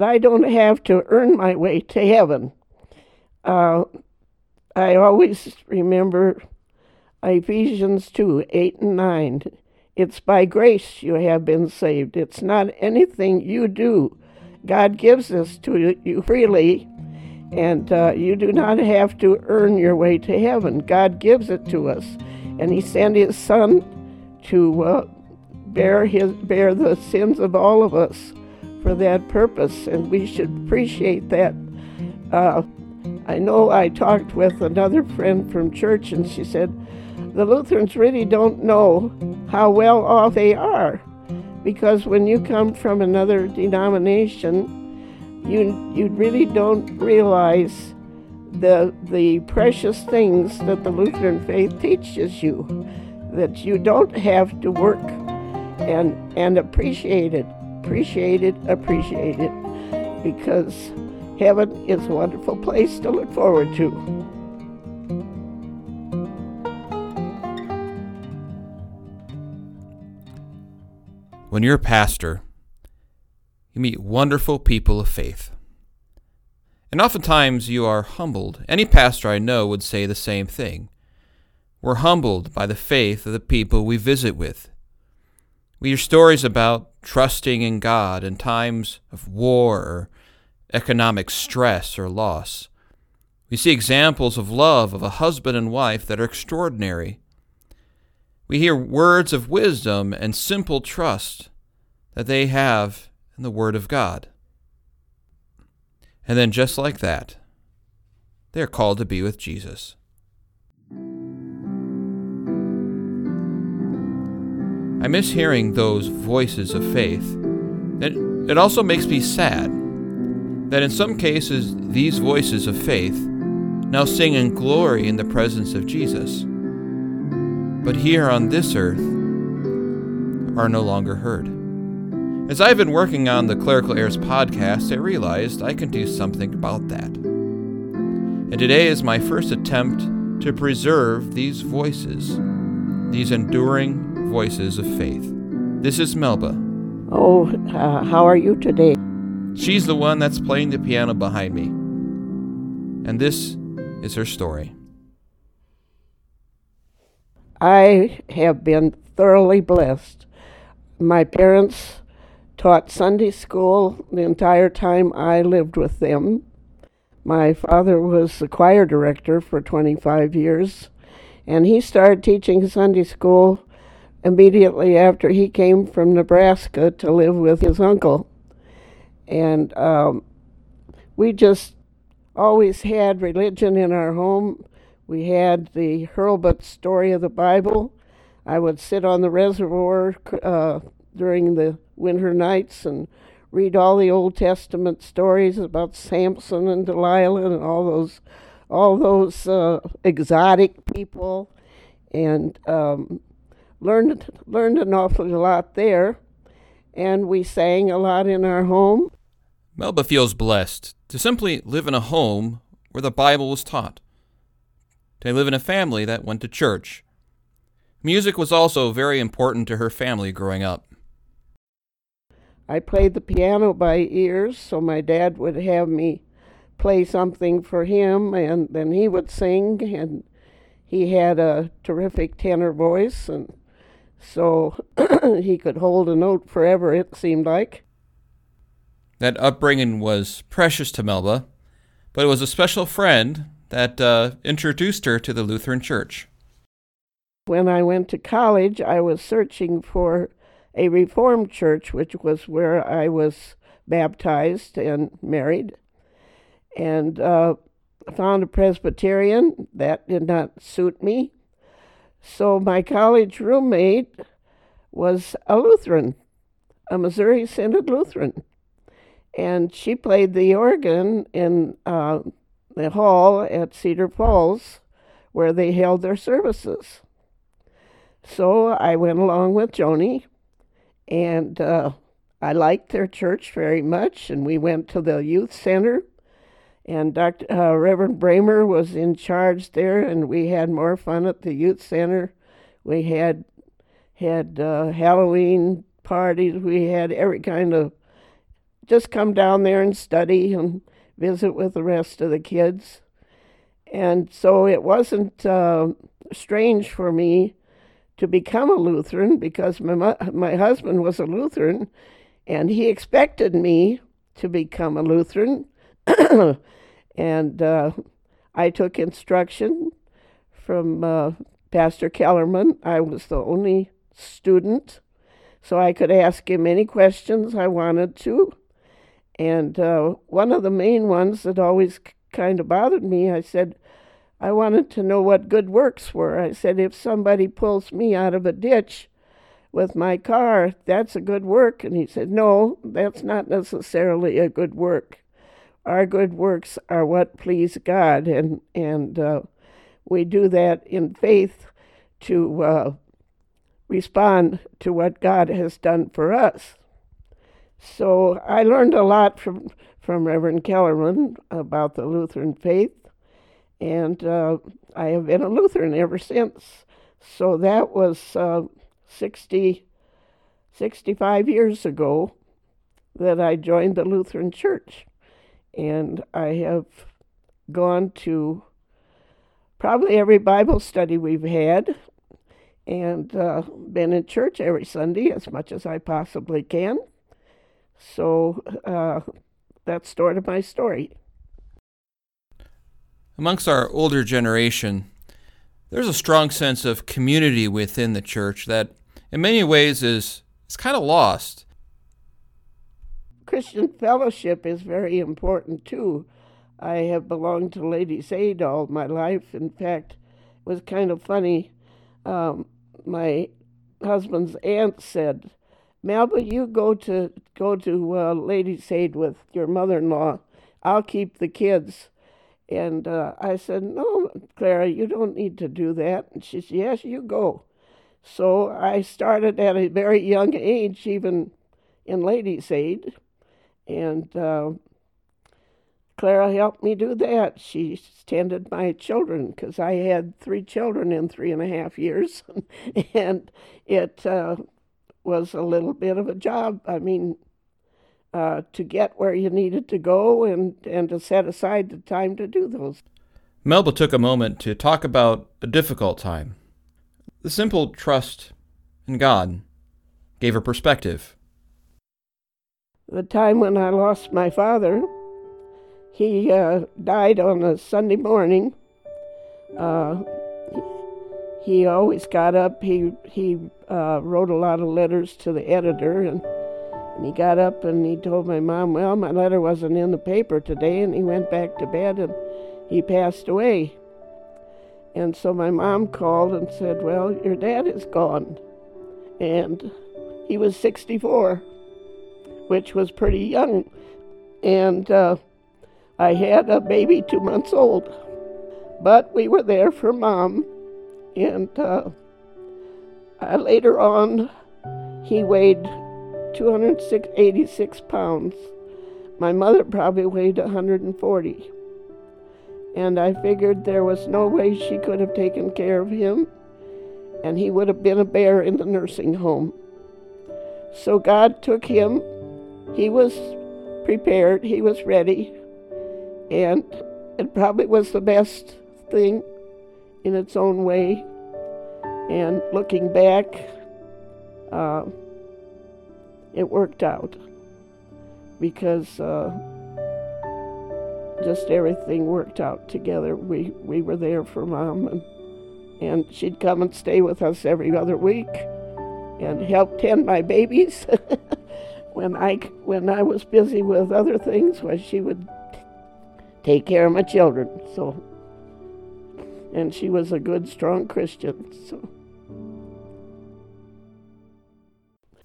I don't have to earn my way to heaven. Uh, I always remember Ephesians 2 8 and 9. It's by grace you have been saved. It's not anything you do. God gives this to you freely, and uh, you do not have to earn your way to heaven. God gives it to us, and He sent His Son to uh, bear His bear the sins of all of us for that purpose, and we should appreciate that. Uh, I know I talked with another friend from church, and she said the Lutherans really don't know how well off they are because when you come from another denomination, you you really don't realize the the precious things that the Lutheran faith teaches you, that you don't have to work and and appreciate it, appreciate it, appreciate it, because heaven is a wonderful place to look forward to. When you're a pastor, you meet wonderful people of faith. And oftentimes you are humbled. Any pastor I know would say the same thing. We're humbled by the faith of the people we visit with. We hear stories about trusting in God in times of war or economic stress or loss. We see examples of love of a husband and wife that are extraordinary. We hear words of wisdom and simple trust that they have in the Word of God. And then, just like that, they are called to be with Jesus. I miss hearing those voices of faith. It, it also makes me sad that in some cases these voices of faith now sing in glory in the presence of Jesus but here on this earth are no longer heard. As I've been working on the Clerical Errors podcast, I realized I can do something about that. And today is my first attempt to preserve these voices, these enduring voices of faith. This is Melba. Oh, uh, how are you today? She's the one that's playing the piano behind me. And this is her story. I have been thoroughly blessed. My parents taught Sunday school the entire time I lived with them. My father was the choir director for 25 years, and he started teaching Sunday school immediately after he came from Nebraska to live with his uncle. And um, we just always had religion in our home. We had the Hurlbut story of the Bible. I would sit on the reservoir uh, during the winter nights and read all the Old Testament stories about Samson and Delilah and all those, all those uh, exotic people, and um, learned learned an awful lot there. And we sang a lot in our home. Melba feels blessed to simply live in a home where the Bible was taught to live in a family that went to church. Music was also very important to her family growing up. I played the piano by ears, so my dad would have me play something for him, and then he would sing, and he had a terrific tenor voice, and so he could hold a note forever, it seemed like. That upbringing was precious to Melba, but it was a special friend that uh, introduced her to the Lutheran Church. When I went to college, I was searching for a Reformed church, which was where I was baptized and married, and uh, found a Presbyterian. That did not suit me. So my college roommate was a Lutheran, a Missouri Synod Lutheran. And she played the organ in uh, the hall at Cedar Falls where they held their services. So I went along with Joni, and uh, I liked their church very much. And we went to the youth center, and Dr. Uh, Reverend Bramer was in charge there, and we had more fun at the youth center. We had had uh, Halloween parties. We had every kind of just come down there and study and visit with the rest of the kids. And so it wasn't uh, strange for me to become a Lutheran because my, my husband was a Lutheran and he expected me to become a Lutheran. and uh, I took instruction from uh, Pastor Kellerman. I was the only student, so I could ask him any questions I wanted to. And uh, one of the main ones that always kind of bothered me, I said, I wanted to know what good works were. I said, if somebody pulls me out of a ditch with my car, that's a good work. And he said, no, that's not necessarily a good work. Our good works are what please God, and and uh, we do that in faith to uh, respond to what God has done for us. So I learned a lot from from Reverend Kellerman about the Lutheran faith, and uh, I have been a Lutheran ever since. So that was uh, 60, 65 years ago that I joined the Lutheran Church. And I have gone to probably every Bible study we've had and uh, been in church every Sunday as much as I possibly can. So uh, that's sort of my story. Amongst our older generation, there's a strong sense of community within the church that, in many ways, is, is kind of lost. Christian fellowship is very important too. I have belonged to Ladies' Aid all my life. In fact, it was kind of funny. Um, my husband's aunt said, "Melba, you go to go to uh, Ladies' Aid with your mother-in-law. I'll keep the kids." And uh, I said, No, Clara, you don't need to do that. And she said, Yes, you go. So I started at a very young age, even in Ladies' Aid. And uh, Clara helped me do that. She tended my children because I had three children in three and a half years. and it uh, was a little bit of a job. I mean, uh, to get where you needed to go and, and to set aside the time to do those. Melba took a moment to talk about a difficult time. The simple trust in God gave her perspective. The time when I lost my father, he uh, died on a Sunday morning. Uh, he always got up. He he uh, wrote a lot of letters to the editor, and and he got up and he told my mom, Well, my letter wasn't in the paper today. And he went back to bed and he passed away. And so my mom called and said, Well, your dad is gone. And he was 64, which was pretty young. And uh, I had a baby two months old. But we were there for mom. And uh, later on, he weighed 286 pounds. My mother probably weighed 140. And I figured there was no way she could have taken care of him, and he would have been a bear in the nursing home. So God took him. He was prepared, he was ready, and it probably was the best thing in its own way. And looking back, uh, it worked out because uh, just everything worked out together. We we were there for mom, and and she'd come and stay with us every other week, and help tend my babies. when I when I was busy with other things, well, she would take care of my children. So, and she was a good, strong Christian. So.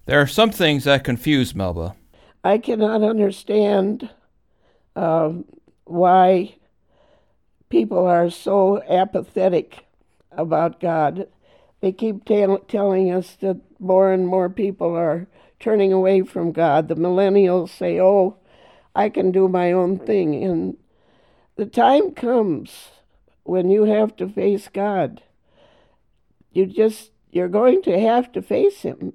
There are some things that confuse Melba. I cannot understand uh, why people are so apathetic about God. They keep t- telling us that more and more people are turning away from God. The millennials say, oh, I can do my own thing. And the time comes when you have to face God. You just, you're going to have to face Him.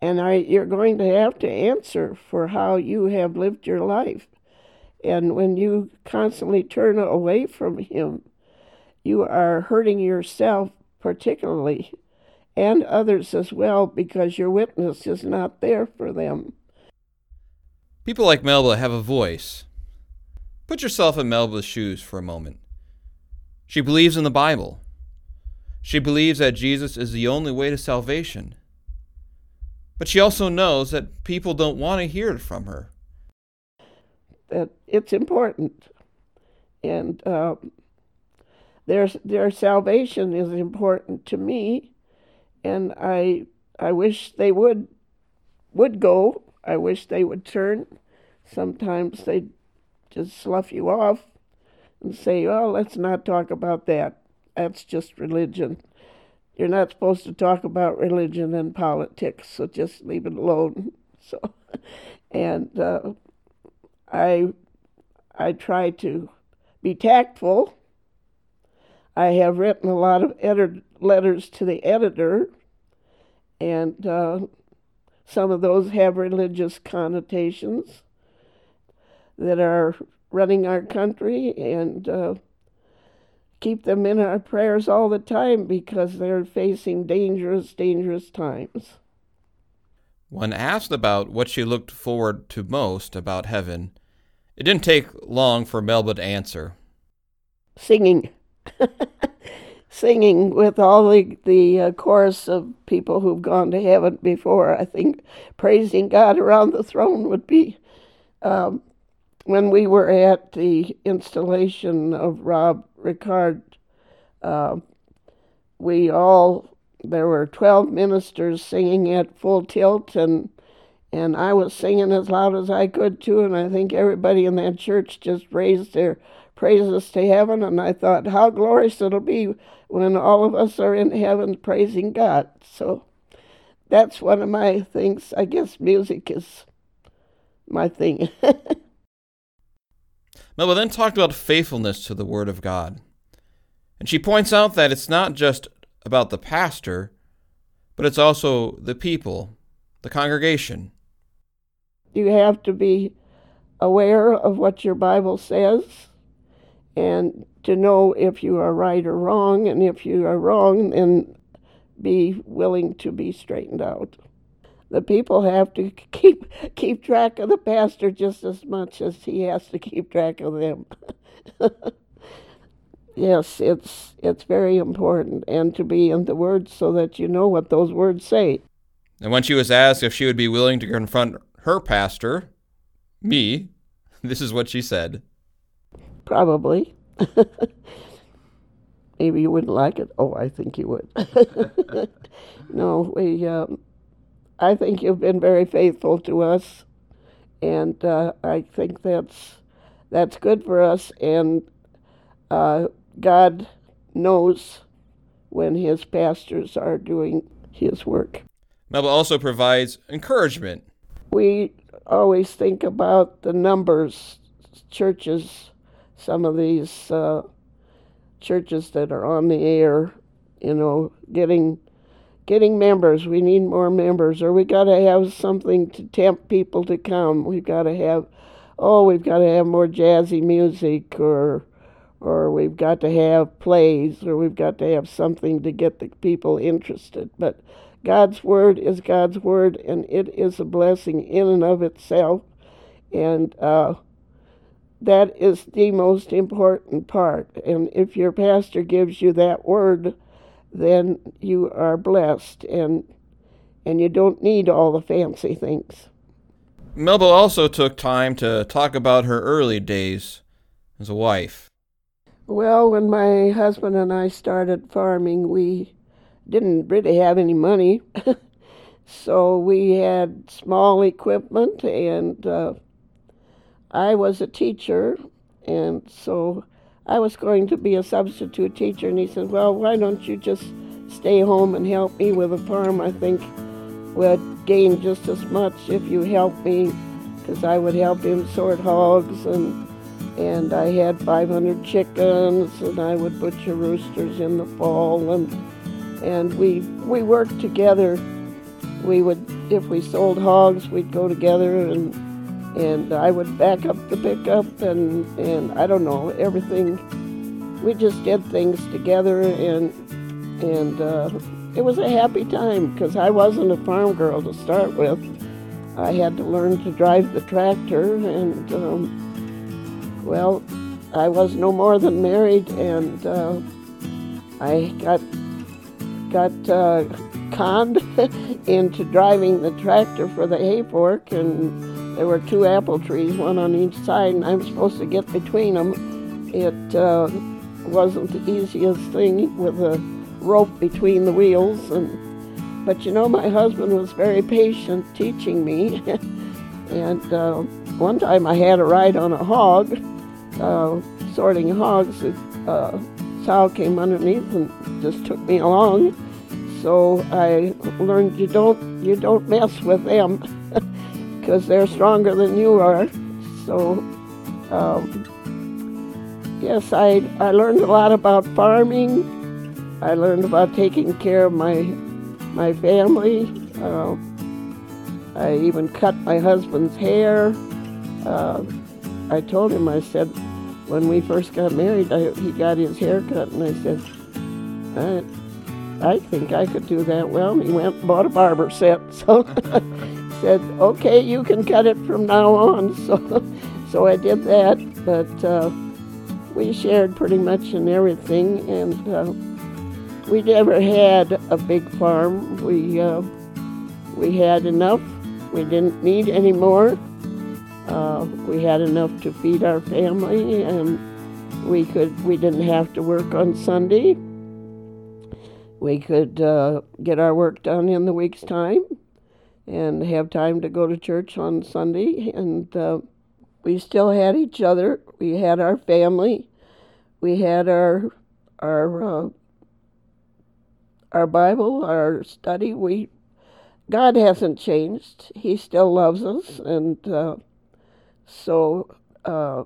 And I, you're going to have to answer for how you have lived your life. And when you constantly turn away from Him, you are hurting yourself particularly and others as well because your witness is not there for them. People like Melba have a voice. Put yourself in Melba's shoes for a moment. She believes in the Bible. She believes that Jesus is the only way to salvation. But she also knows that people don't want to hear it from her. That it's important. And uh, their, their salvation is important to me. And I, I wish they would, would go. I wish they would turn. Sometimes they just slough you off and say, oh, let's not talk about that. That's just religion. You're not supposed to talk about religion and politics, so just leave it alone. So, and uh, I, I try to be tactful. I have written a lot of edit- letters to the editor, and uh, some of those have religious connotations that are running our country and uh, keep them in our prayers all the time because they're facing dangerous, dangerous times. When asked about what she looked forward to most about heaven, it didn't take long for Melba to answer. Singing. Singing with all the, the uh, chorus of people who've gone to heaven before. I think praising God around the throne would be um, when we were at the installation of Rob Ricard, uh, we all there were twelve ministers singing at full tilt, and and I was singing as loud as I could too, and I think everybody in that church just raised their praises to heaven, and I thought how glorious it'll be when all of us are in heaven praising God. So that's one of my things. I guess music is my thing. Melba then talked about faithfulness to the Word of God. And she points out that it's not just about the pastor, but it's also the people, the congregation. You have to be aware of what your Bible says and to know if you are right or wrong, and if you are wrong, then be willing to be straightened out the people have to keep keep track of the pastor just as much as he has to keep track of them. yes, it's it's very important and to be in the words so that you know what those words say. And when she was asked if she would be willing to confront her pastor, me, this is what she said. Probably. Maybe you wouldn't like it. Oh, I think you would. no, we um, I think you've been very faithful to us, and uh, I think that's that's good for us. And uh, God knows when His pastors are doing His work. Melba also provides encouragement. We always think about the numbers, churches, some of these uh, churches that are on the air, you know, getting getting members. We need more members, or we got to have something to tempt people to come. We've got to have, oh, we've got to have more jazzy music, or, or we've got to have plays, or we've got to have something to get the people interested. But God's word is God's word, and it is a blessing in and of itself, and uh, that is the most important part. And if your pastor gives you that word then you are blessed and and you don't need all the fancy things. Melba also took time to talk about her early days as a wife. Well, when my husband and I started farming, we didn't really have any money. so we had small equipment, and uh, I was a teacher, and so I was going to be a substitute teacher, and he said, Well, why don't you just stay home and help me with the farm? I think we'd gain just as much if you helped me, because I would help him sort hogs, and and I had 500 chickens, and I would butcher roosters in the fall, and and we we worked together we would, if we sold hogs, we'd go together and and I would back up the pickup and and I don't know everything. We just did things together and and uh, it was a happy time because I wasn't a farm girl to start with. I had to learn to drive the tractor and um, well, I was no more than married and uh, I got got uh, conned into driving the tractor for the hay fork and there were two apple trees, one on each side, and I'm supposed to get between them. It uh, wasn't the easiest thing with a rope between the wheels, and but you know my husband was very patient teaching me. and uh, one time I had a ride on a hog, uh, sorting hogs. Uh, sow came underneath and just took me along. So I learned you don't you don't mess with them because they're stronger than you are. So, um, yes, I, I learned a lot about farming. I learned about taking care of my, my family. Uh, I even cut my husband's hair. Uh, I told him, I said, when we first got married, I, he got his hair cut, and I said, I, I think I could do that well. And he went and bought a barber set. So said, okay, you can cut it from now on. So, so I did that, but uh, we shared pretty much in everything, and uh, we never had a big farm. We uh, we had enough. We didn't need any more. Uh, we had enough to feed our family, and we could. We didn't have to work on Sunday. We could uh, get our work done in the week's time and have time to go to church on Sunday. And uh, we still had each other. We had our family. We had our our uh, our Bible, our study. We God hasn't changed. He still loves us, and uh, so uh,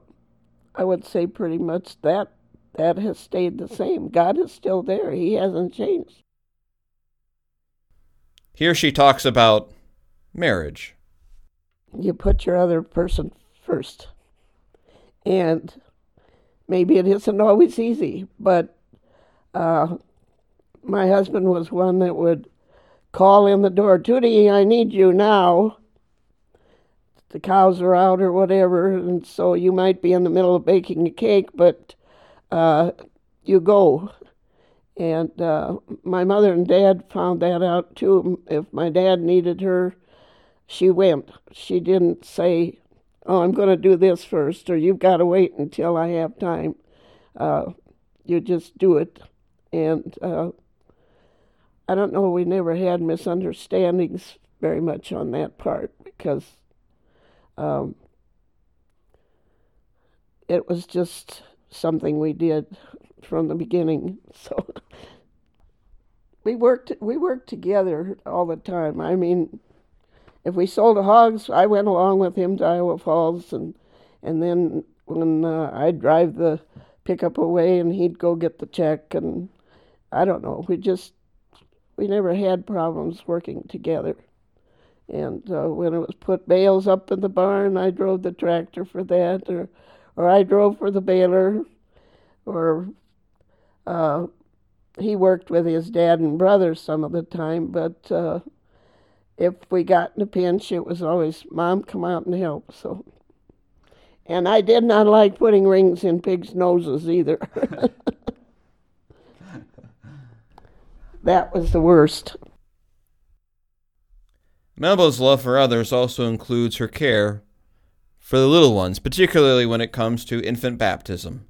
I would say pretty much that that has stayed the same. God is still there. He hasn't changed. Here she talks about marriage? You put your other person first. And maybe it isn't always easy, but uh, my husband was one that would call in the door, Tootie, I need you now. The cows are out or whatever, and so you might be in the middle of baking a cake, but uh, you go. And uh, my mother and dad found that out too. If my dad needed her, she went. She didn't say, Oh, I'm going to do this first, or you've got to wait until I have time. Uh, you just do it. And uh, I don't know, we never had misunderstandings very much on that part because um, it was just something we did from the beginning. So we worked we worked together all the time. I mean, if we sold hogs, I went along with him to Iowa Falls, and and then when uh, I'd drive the pickup away, and he'd go get the check, and I don't know, we just we never had problems working together. And uh, when it was put bales up in the barn, I drove the tractor for that, or or I drove for the baler, or uh, he worked with his dad and brother some of the time, but uh, if we got in a pinch, it was always, Mom, come out and help. So, and I did not like putting rings in pigs' noses either. that was the worst. Melba's love for others also includes her care for the little ones, particularly when it comes to infant baptism.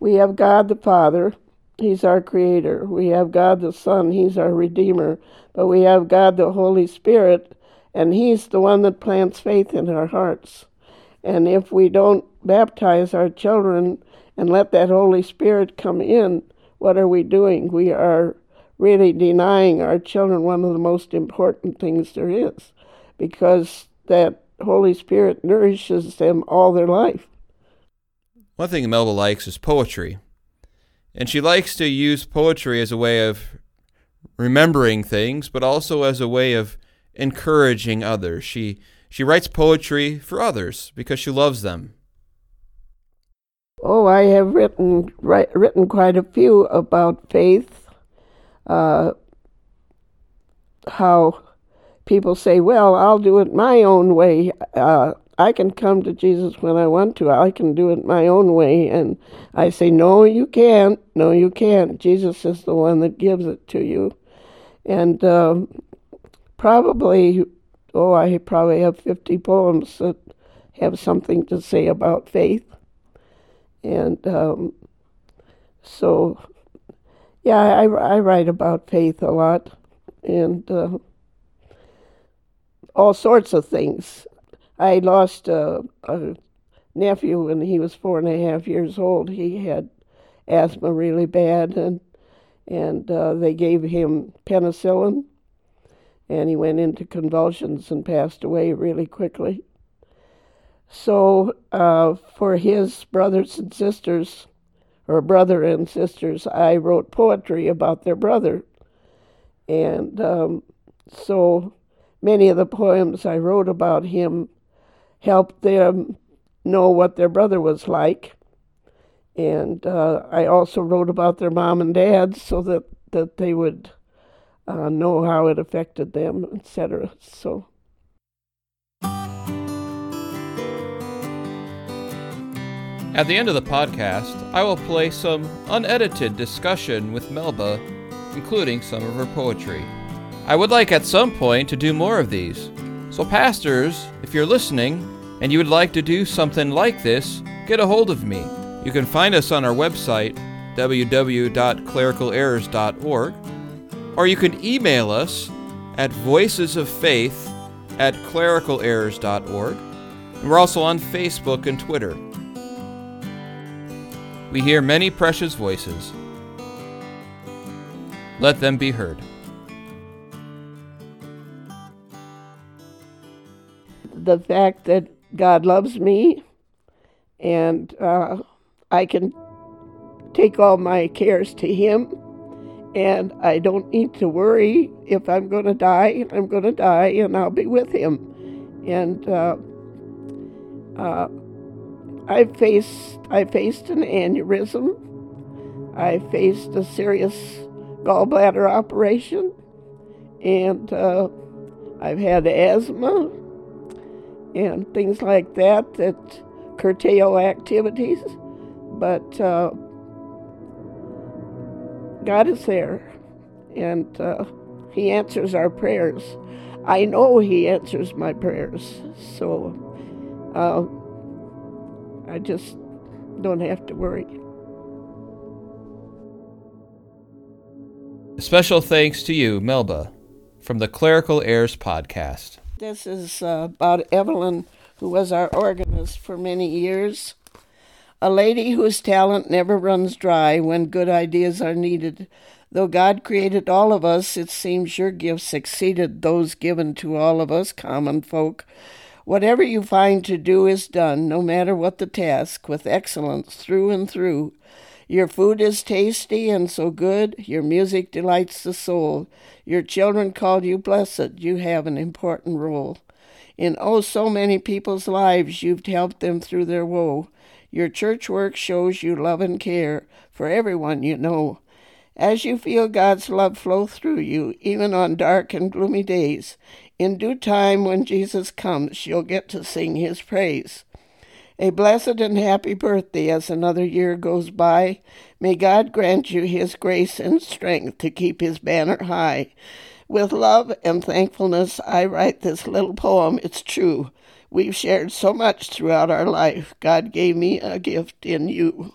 We have God the Father He's our creator. We have God the Son. He's our Redeemer. But we have God the Holy Spirit, and He's the one that plants faith in our hearts. And if we don't baptize our children and let that Holy Spirit come in, what are we doing? We are really denying our children one of the most important things there is because that Holy Spirit nourishes them all their life. One thing Melba likes is poetry and she likes to use poetry as a way of remembering things, but also as a way of encouraging others. She she writes poetry for others because she loves them. Oh, I have written written quite a few about faith. Uh, how people say, "Well, I'll do it my own way. Uh, I can come to Jesus when I want to. I can do it my own way." And I say, "No, you can't. No, you can't. Jesus is the one that gives it to you." And um, probably, oh, I probably have fifty poems that have something to say about faith. And um, so, yeah, I, I write about faith a lot and uh, all sorts of things. I lost a, a nephew when he was four and a half years old. He had asthma really bad, and and uh, they gave him penicillin, and he went into convulsions and passed away really quickly. So, uh, for his brothers and sisters, or brother and sisters, I wrote poetry about their brother. And um, so many of the poems I wrote about him helped them know what their brother was like. And uh, I also wrote about their mom and dad so that, that they would uh, know how it affected them, etc. So. At the end of the podcast, I will play some unedited discussion with Melba, including some of her poetry. I would like at some point to do more of these. So, pastors, if you're listening and you would like to do something like this, get a hold of me. You can find us on our website, www.clericalerrors.org, or you can email us at voicesoffaith at clericalerrors.org. And we're also on Facebook and Twitter we hear many precious voices. Let them be heard. The fact that God loves me and uh, I can take all my cares to Him, and I don't need to worry if I'm going to die. I'm going to die, and I'll be with Him. And uh, uh, I faced I faced an aneurysm. I faced a serious gallbladder operation, and uh, I've had asthma and things like that that curtail activities. But uh, God is there, and uh, He answers our prayers. I know He answers my prayers, so. Uh, I just don't have to worry. Special thanks to you, Melba, from the Clerical Errors podcast. This is uh, about Evelyn, who was our organist for many years. A lady whose talent never runs dry when good ideas are needed. Though God created all of us, it seems your gifts exceeded those given to all of us common folk. Whatever you find to do is done, no matter what the task, with excellence through and through. Your food is tasty and so good, your music delights the soul. Your children call you blessed, you have an important role. In oh so many people's lives, you've helped them through their woe. Your church work shows you love and care for everyone you know. As you feel God's love flow through you, even on dark and gloomy days, in due time, when Jesus comes, you'll get to sing his praise. A blessed and happy birthday as another year goes by. May God grant you his grace and strength to keep his banner high. With love and thankfulness, I write this little poem. It's true. We've shared so much throughout our life. God gave me a gift in you.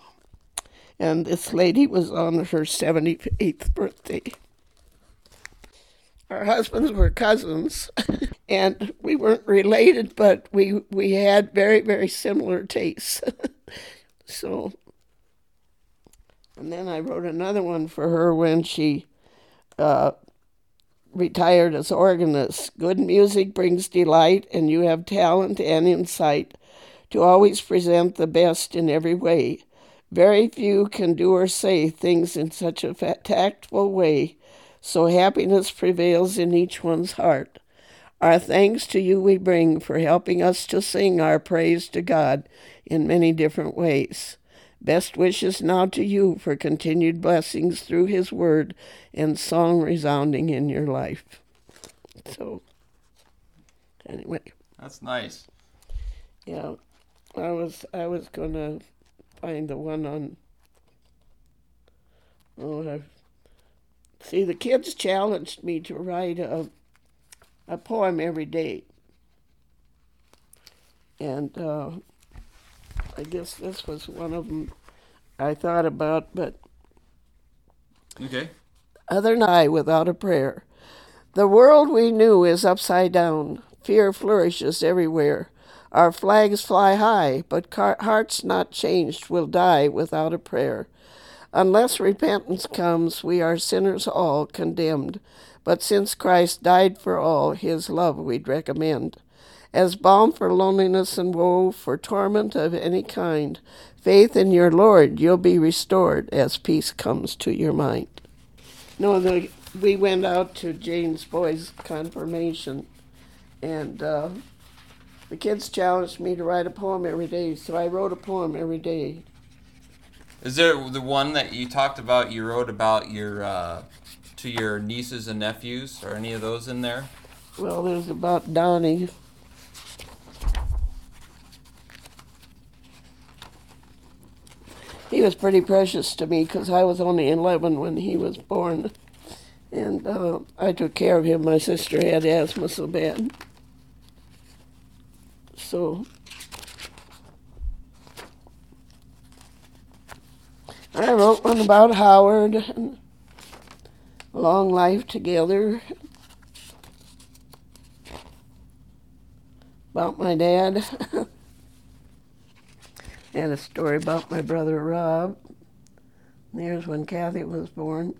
And this lady was on her 78th birthday our husbands were cousins, and we weren't related, but we we had very very similar tastes. so, and then I wrote another one for her when she uh, retired as organist. Good music brings delight, and you have talent and insight to always present the best in every way. Very few can do or say things in such a tactful way so happiness prevails in each one's heart. Our thanks to you we bring for helping us to sing our praise to God in many different ways. Best wishes now to you for continued blessings through His Word and song resounding in your life. So, anyway. That's nice. Yeah, I was I was gonna find the one on. Oh, I, see, the kids challenged me to write a a poem every day, and uh, I guess this was one of them I thought about, but Okay. other night without a prayer. The world we knew is upside down. Fear flourishes everywhere. Our flags fly high, but car- hearts not changed will die without a prayer. Unless repentance comes, we are sinners all condemned. But since Christ died for all, his love we'd recommend. As balm for loneliness and woe, for torment of any kind, faith in your Lord, you'll be restored as peace comes to your mind. No, the, we went out to Jane's boys' confirmation, and uh, the kids challenged me to write a poem every day, so I wrote a poem every day. Is there the one that you talked about? You wrote about your uh, to your nieces and nephews, or any of those in there? Well, there's about Donnie. He was pretty precious to me because I was only 11 when he was born. And uh, I took care of him. My sister had asthma so bad. So I wrote one about Howard and long life together. About my dad. and a story about my brother Rob. There's when Kathy was born.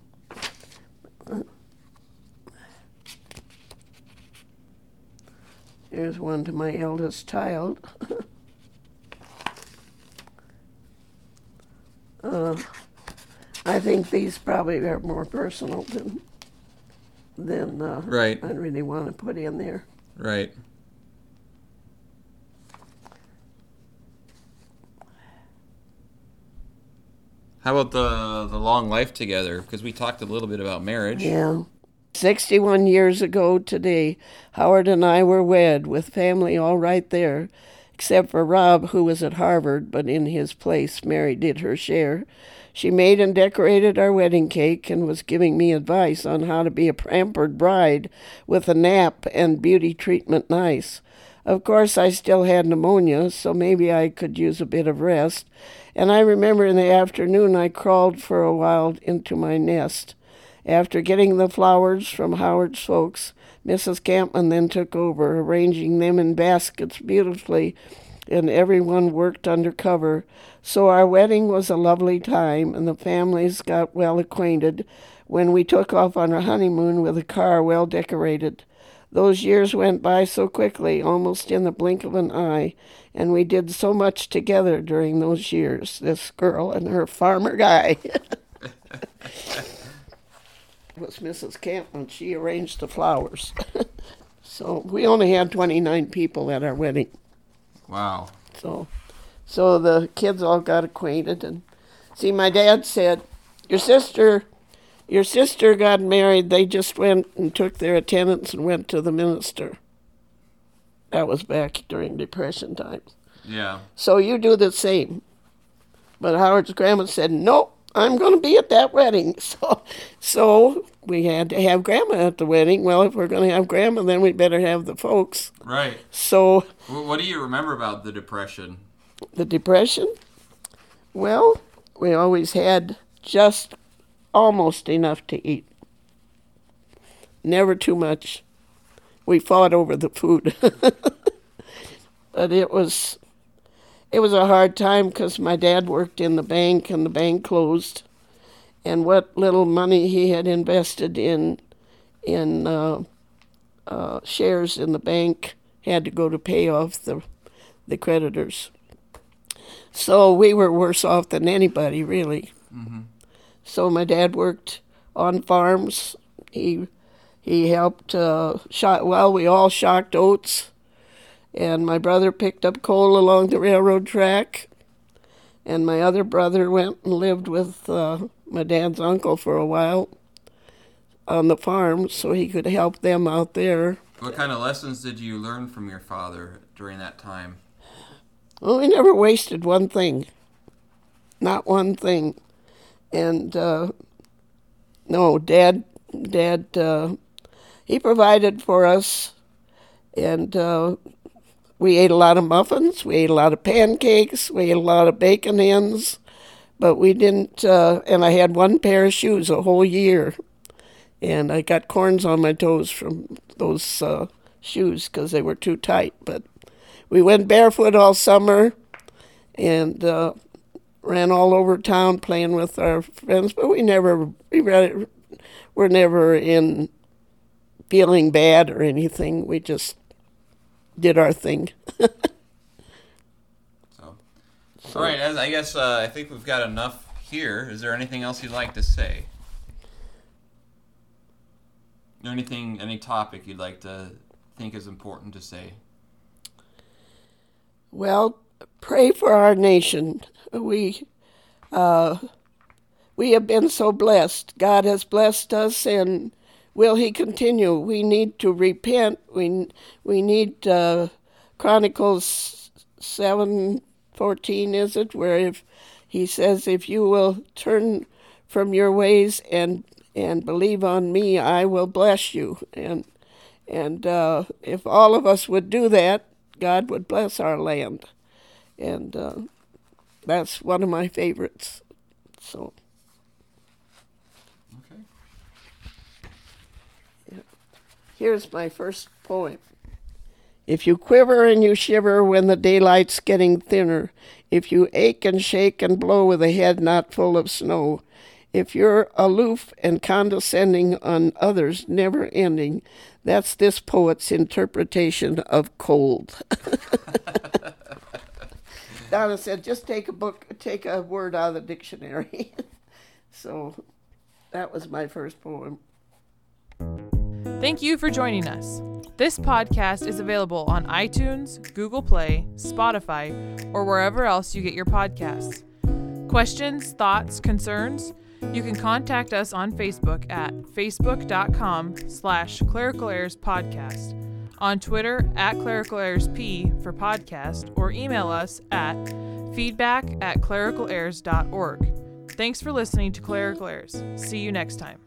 Here's one to my eldest child. uh, I think these probably are more personal than than uh, Right. I really want to put in there. Right. How about the the long life together? Because we talked a little bit about marriage. Yeah. 61 years ago today, Howard and I were wed with family all right there, except for Rob, who was at Harvard, but in his place, Mary did her share. She made and decorated our wedding cake and was giving me advice on how to be a pampered bride with a nap and beauty treatment nice. Of course, I still had pneumonia, so maybe I could use a bit of rest. And I remember in the afternoon I crawled for a while into my nest. After getting the flowers from Howard's folks, Mrs. Campman then took over, arranging them in baskets beautifully, and everyone worked under cover. So our wedding was a lovely time, and the families got well acquainted when we took off on our honeymoon with a car well decorated. Those years went by so quickly, almost in the blink of an eye, and we did so much together during those years, this girl and her farmer guy. It was Mrs. Campman. She arranged the flowers. so we only had 29 people at our wedding. Wow. So, so the kids all got acquainted, and see, my dad said, "Your sister, your sister got married. They just went and took their attendance and went to the minister." That was back during Depression times. Yeah. So you do the same. But Howard's grandma said, "Nope, I'm going to be at that wedding." So, so we had to have grandma at the wedding. Well, if we're going to have grandma, then we better have the folks. Right. So What do you remember about the depression? the depression, well, we always had just almost enough to eat. Never too much. We fought over the food. but it was it was a hard time because my dad worked in the bank and the bank closed and what little money he had invested in in uh, uh, shares in the bank had to go to pay off the the creditors. So we were worse off than anybody, really. So my dad worked on farms He he helped uh, shot. Well, we all shocked oats, and my brother picked up coal along the railroad track, and my other brother went and lived with uh, my dad's uncle for a while on the farm, so he could help them out there. What kind of lessons did you learn from your father during that time? Well, he never wasted one thing, not one thing, and uh, no, Dad, Dad, uh, he provided for us, and uh, we ate a lot of muffins, we ate a lot of pancakes, we ate a lot of bacon hens, but we didn't. Uh, and I had one pair of shoes a whole year, and I got corns on my toes from those uh, shoes because they were too tight. But we went barefoot all summer, and uh, ran all over town playing with our friends. But we never we re- were never in feeling bad or anything. We just did our thing. so, all right. I guess uh, I think we've got enough here. Is there anything else you'd like to say? Anything, any topic you'd like to think is important to say? Well, pray for our nation. We, uh, we have been so blessed. God has blessed us, and will He continue? We need to repent. We we need uh, Chronicles seven fourteen. Is it where if He says, "If you will turn from your ways and and believe on me, I will bless you." And and uh, if all of us would do that, God would bless our land. And uh, that's one of my favorites. So. Okay. Yeah. Here's my first poem. If you quiver and you shiver when the daylight's getting thinner, if you ache and shake and blow with a head not full of snow, if you're aloof and condescending on others, never ending, that's this poet's interpretation of cold. Donna said, just take a book, take a word out of the dictionary. so that was my first poem. Thank you for joining us. This podcast is available on iTunes, Google Play, Spotify, or wherever else you get your podcasts. Questions, thoughts, concerns? You can contact us on Facebook at facebook.com slash clerical podcast, on Twitter at clerical p for podcast, or email us at feedback at clericalerrors.org. Thanks for listening to Clerical Errors. See you next time.